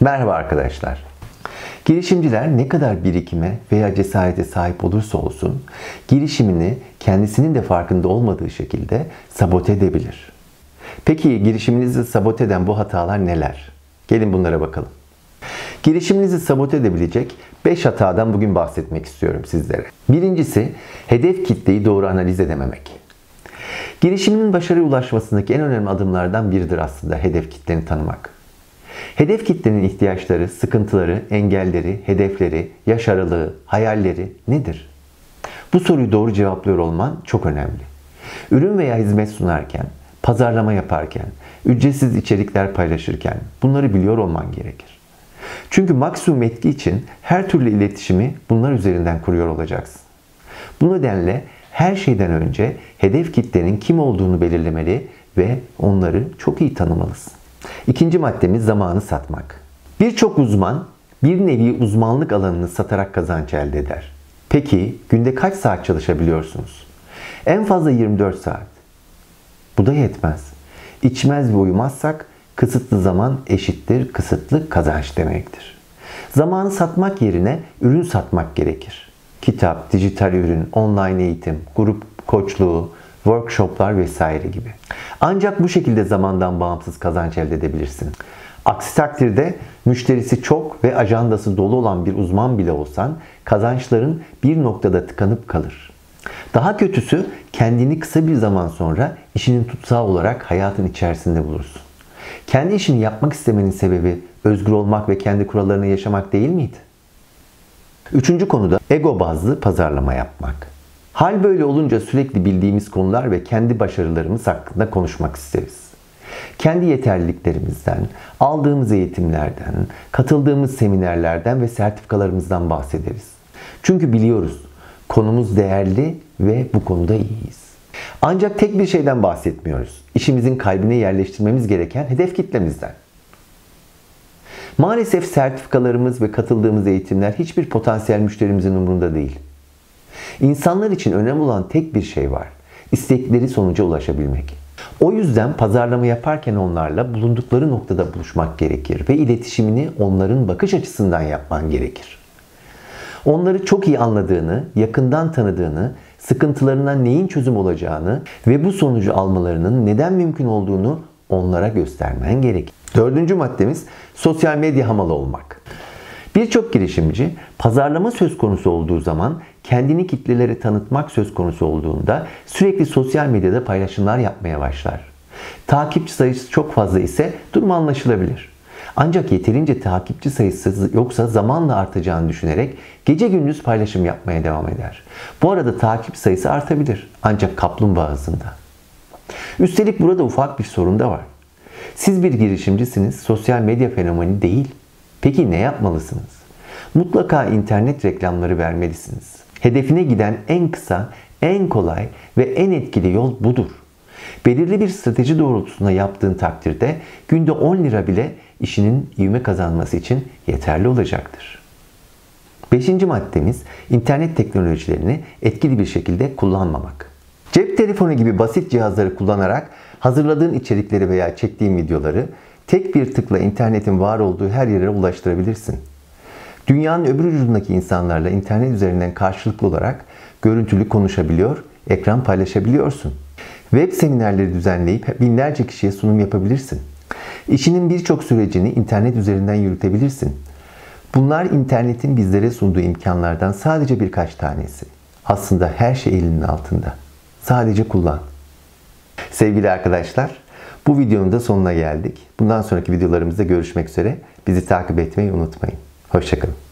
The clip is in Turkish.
Merhaba arkadaşlar. Girişimciler ne kadar birikime veya cesarete sahip olursa olsun girişimini kendisinin de farkında olmadığı şekilde sabote edebilir. Peki girişiminizi sabote eden bu hatalar neler? Gelin bunlara bakalım. Girişiminizi sabote edebilecek 5 hatadan bugün bahsetmek istiyorum sizlere. Birincisi hedef kitleyi doğru analiz edememek. Girişiminin başarıya ulaşmasındaki en önemli adımlardan biridir aslında hedef kitleni tanımak. Hedef kitlenin ihtiyaçları, sıkıntıları, engelleri, hedefleri, yaş aralığı, hayalleri nedir? Bu soruyu doğru cevaplıyor olman çok önemli. Ürün veya hizmet sunarken, pazarlama yaparken, ücretsiz içerikler paylaşırken bunları biliyor olman gerekir. Çünkü maksimum etki için her türlü iletişimi bunlar üzerinden kuruyor olacaksın. Bu nedenle her şeyden önce hedef kitlenin kim olduğunu belirlemeli ve onları çok iyi tanımalısın. İkinci maddemiz zamanı satmak. Birçok uzman bir nevi uzmanlık alanını satarak kazanç elde eder. Peki günde kaç saat çalışabiliyorsunuz? En fazla 24 saat. Bu da yetmez. İçmez ve uyumazsak kısıtlı zaman eşittir kısıtlı kazanç demektir. Zamanı satmak yerine ürün satmak gerekir. Kitap, dijital ürün, online eğitim, grup koçluğu, workshoplar vesaire gibi. Ancak bu şekilde zamandan bağımsız kazanç elde edebilirsin. Aksi takdirde müşterisi çok ve ajandası dolu olan bir uzman bile olsan kazançların bir noktada tıkanıp kalır. Daha kötüsü kendini kısa bir zaman sonra işinin tutsağı olarak hayatın içerisinde bulursun. Kendi işini yapmak istemenin sebebi özgür olmak ve kendi kurallarını yaşamak değil miydi? Üçüncü konuda ego bazlı pazarlama yapmak. Hal böyle olunca sürekli bildiğimiz konular ve kendi başarılarımız hakkında konuşmak isteriz. Kendi yeterliliklerimizden, aldığımız eğitimlerden, katıldığımız seminerlerden ve sertifikalarımızdan bahsederiz. Çünkü biliyoruz konumuz değerli ve bu konuda iyiyiz. Ancak tek bir şeyden bahsetmiyoruz. İşimizin kalbine yerleştirmemiz gereken hedef kitlemizden. Maalesef sertifikalarımız ve katıldığımız eğitimler hiçbir potansiyel müşterimizin umurunda değil. İnsanlar için önemli olan tek bir şey var. İstekleri sonuca ulaşabilmek. O yüzden pazarlama yaparken onlarla bulundukları noktada buluşmak gerekir ve iletişimini onların bakış açısından yapman gerekir. Onları çok iyi anladığını, yakından tanıdığını, sıkıntılarına neyin çözüm olacağını ve bu sonucu almalarının neden mümkün olduğunu onlara göstermen gerek. Dördüncü maddemiz sosyal medya hamalı olmak. Birçok girişimci pazarlama söz konusu olduğu zaman kendini kitlelere tanıtmak söz konusu olduğunda sürekli sosyal medyada paylaşımlar yapmaya başlar. Takipçi sayısı çok fazla ise durum anlaşılabilir. Ancak yeterince takipçi sayısı yoksa zamanla artacağını düşünerek gece gündüz paylaşım yapmaya devam eder. Bu arada takip sayısı artabilir ancak kaplumbağa hızında. Üstelik burada ufak bir sorun da var. Siz bir girişimcisiniz, sosyal medya fenomeni değil. Peki ne yapmalısınız? Mutlaka internet reklamları vermelisiniz. Hedefine giden en kısa, en kolay ve en etkili yol budur. Belirli bir strateji doğrultusunda yaptığın takdirde günde 10 lira bile işinin ivme kazanması için yeterli olacaktır. Beşinci maddemiz internet teknolojilerini etkili bir şekilde kullanmamak. Cep telefonu gibi basit cihazları kullanarak hazırladığın içerikleri veya çektiğin videoları tek bir tıkla internetin var olduğu her yere ulaştırabilirsin. Dünyanın öbür ucundaki insanlarla internet üzerinden karşılıklı olarak görüntülü konuşabiliyor, ekran paylaşabiliyorsun. Web seminerleri düzenleyip binlerce kişiye sunum yapabilirsin. İşinin birçok sürecini internet üzerinden yürütebilirsin. Bunlar internetin bizlere sunduğu imkanlardan sadece birkaç tanesi. Aslında her şey elinin altında. Sadece kullan. Sevgili arkadaşlar, bu videonun da sonuna geldik. Bundan sonraki videolarımızda görüşmek üzere. Bizi takip etmeyi unutmayın. Hoşçakalın.